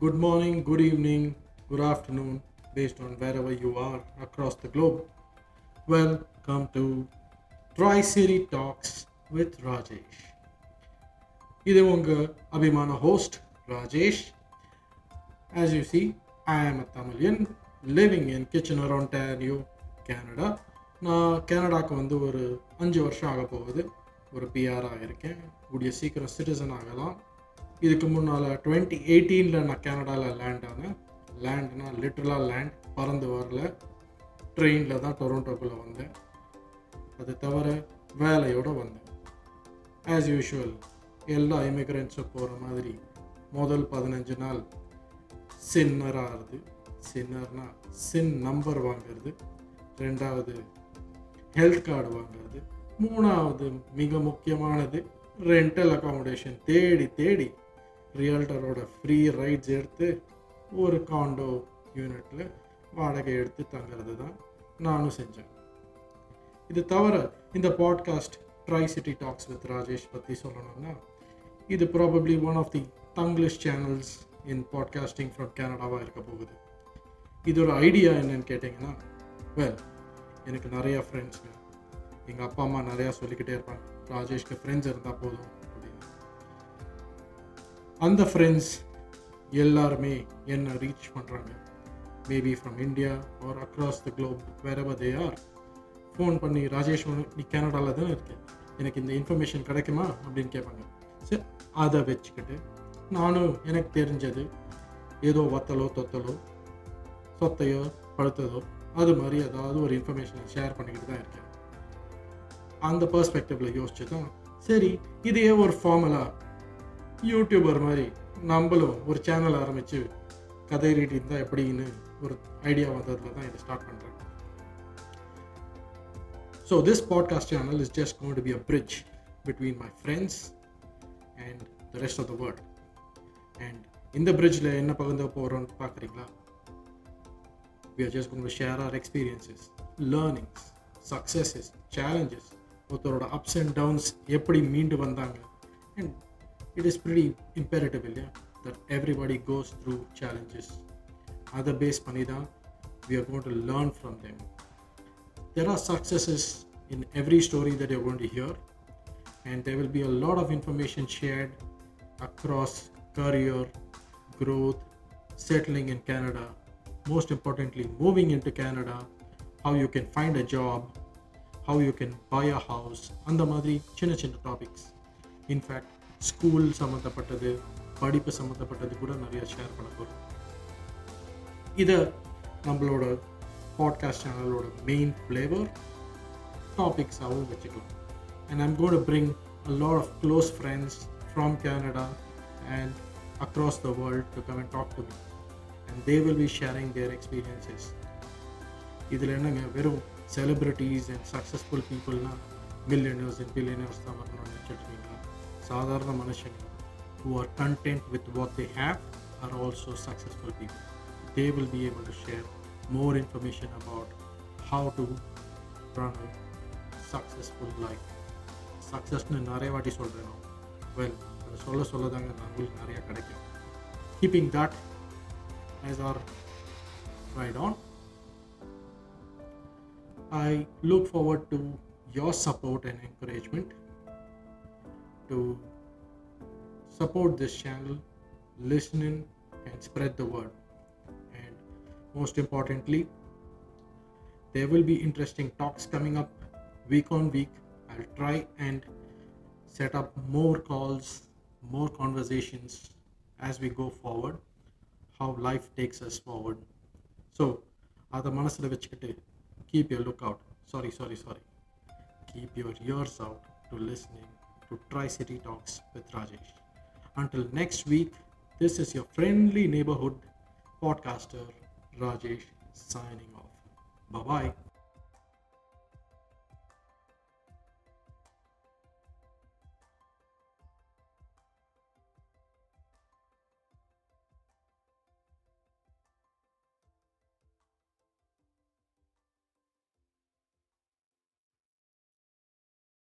good morning, good evening, good afternoon, based on wherever you are across the globe. Welcome to Tri City Talks with Rajesh. இது உங்கள் அபிமான host Rajesh As you see, I am a Tamilian living in Kitchener, Ontario, Canada நான் கனடாக்கு வந்து ஒரு அஞ்சு வருஷம் ஆக போகுது ஒரு பிஆராக இருக்கேன் கூடிய சீக்கிரம் சிட்டிசன் ஆகலாம் இதுக்கு முன்னால் டுவெண்ட்டி எயிட்டீனில் நான் கனடாவில் லேண்ட் ஆனேன். லேண்ட்னா லிட்ரலாக லேண்ட் பறந்து வரல. ட்ரெயினில் தான் டொரண்டோக்குள்ளே வந்தேன். அது தவிர வேலையோடு வந்தேன். ஆஸ் யூஷுவல் எல்லா இமிக்ரெண்ட்ஸும் போகிற மாதிரி முதல் பதினஞ்சு நாள் சின்னராகிறது சின்னர்னா சின் நம்பர் வாங்குறது. ரெண்டாவது ஹெல்த் கார்டு வாங்குறது. மூணாவது மிக முக்கியமானது ரெண்டல் அக்காமடேஷன் தேடி தேடி ரியல்டரோட ஃப்ரீ ரைட்ஸ் எடுத்து ஒரு காண்டோ யூனிட்டில் வாடகை எடுத்து தங்குறது தான் நானும் செஞ்சேன். இது தவிர இந்த podcast Tri City talks with Rajesh பற்றி சொல்லணும்னா இது probably one of the Tanglish channels in podcasting from கனடாவாக இருக்க போகுது. இதோட ஐடியா என்னன்னு கேட்டிங்கன்னா வெல் எனக்கு நிறையா ஃப்ரெண்ட்ஸுங்க எங்கள் அப்பா அம்மா நிறையா சொல்லிக்கிட்டே இருப்பாங்க. ராஜேஷ்க்கு ஃப்ரெண்ட்ஸ் இருந்தால் போதும். அந்த ஃப்ரெண்ட்ஸ் எல்லாருமே என்ன ரீச் பண்ணுறாங்க maybe from India or across the globe வேற தே ஆர் ஃபோன் பண்ணி ராஜேஷ் நீ கனடாவில் தானே இருக்கேன் எனக்கு இந்த இன்ஃபர்மேஷன் கிடைக்குமா? அப்படின்னு கேட்பாங்க. சரி அதை வச்சுக்கிட்டு நானும் எனக்கு தெரிஞ்சது ஏதோ வத்தலோ தொத்தலோ சொத்தையோ பழுத்ததோ அது மாதிரி ஏதாவது ஒரு இன்ஃபர்மேஷனை ஷேர் பண்ணிக்கிட்டு தான் இருக்கேன். அந்த பர்ஸ்பெக்டிவில் யோசிச்சு தான் சரி இதையே ஒரு ஃபார்முலா யூடியூபர் மாதிரி நம்மளும் ஒரு சேனல் ஆரம்பித்து கதை ரீட் இருந்தால் எப்படின்னு ஒரு ஐடியா வந்ததில் தான் இதை ஸ்டார்ட் பண்ணுறேன் so this podcast channel is just gone to be a bridge between my friends and the rest of the world and இந்த பிரிட்ஜில் என்ன பகிர்ந்து போகிறோன்னு பார்க்குறீங்களா? We are just going share our experiences learnings successes challenges ஒருத்தரோட ups and downs எப்படி மீண்டு வந்தாங்க and it is pretty imperative yeah, that everybody goes through challenges. Other base panida, we are going to learn from them. There are successes in every story that you're going to hear, and there will be a lot of information shared across career, growth, settling in Canada, most importantly, moving into Canada, how you can find a job, how you can buy a house, and the madri chinna chinna topics. In fact, school சம்மந்தப்பட்டது படிப்பு சம்மந்தப்பட்டது கூட நிறைய share பண்ண போகிறோம் இதை நம்மளோட podcast சேனலோட மெயின் ஃப்ளேவர் டாபிக்ஸாகவும் வச்சுக்கலாம். And I'm got bring a lot of close friends from Canada and across the world to come and talk to me and they will be sharing their experiences இதில் என்னங்க வெறும் celebrities and successful பீப்புள்னா millionaires and billionaires தான் வரணும்னு நினச்சிட்ருக்கீங்களா சாதாரண மனுஷங்க who are content with what they have are also successful people. They will be able to share more information about how to run a successful life. சக்ஸஸ்னு நிறைய வாட்டி சொல்கிறேன் well அதை சொல்ல சொல்ல தாங்க நம்மளுக்கு நிறைய கிடைக்கும் keeping that as our right on I look forward to your support and encouragement To support this channel, listen in, and spread the word. And most importantly, there will be interesting talks coming up week on week. I'll try and set up more calls, more conversations as we go forward, how life takes us forward. So, அதை மனசில் வச்சுக்கிட்டு keep your look out sorry sorry sorry keep your ears out to listening to Tri City Talks with Rajesh. Until next week, this is your friendly neighborhood podcaster, Rajesh, signing off. Bye bye.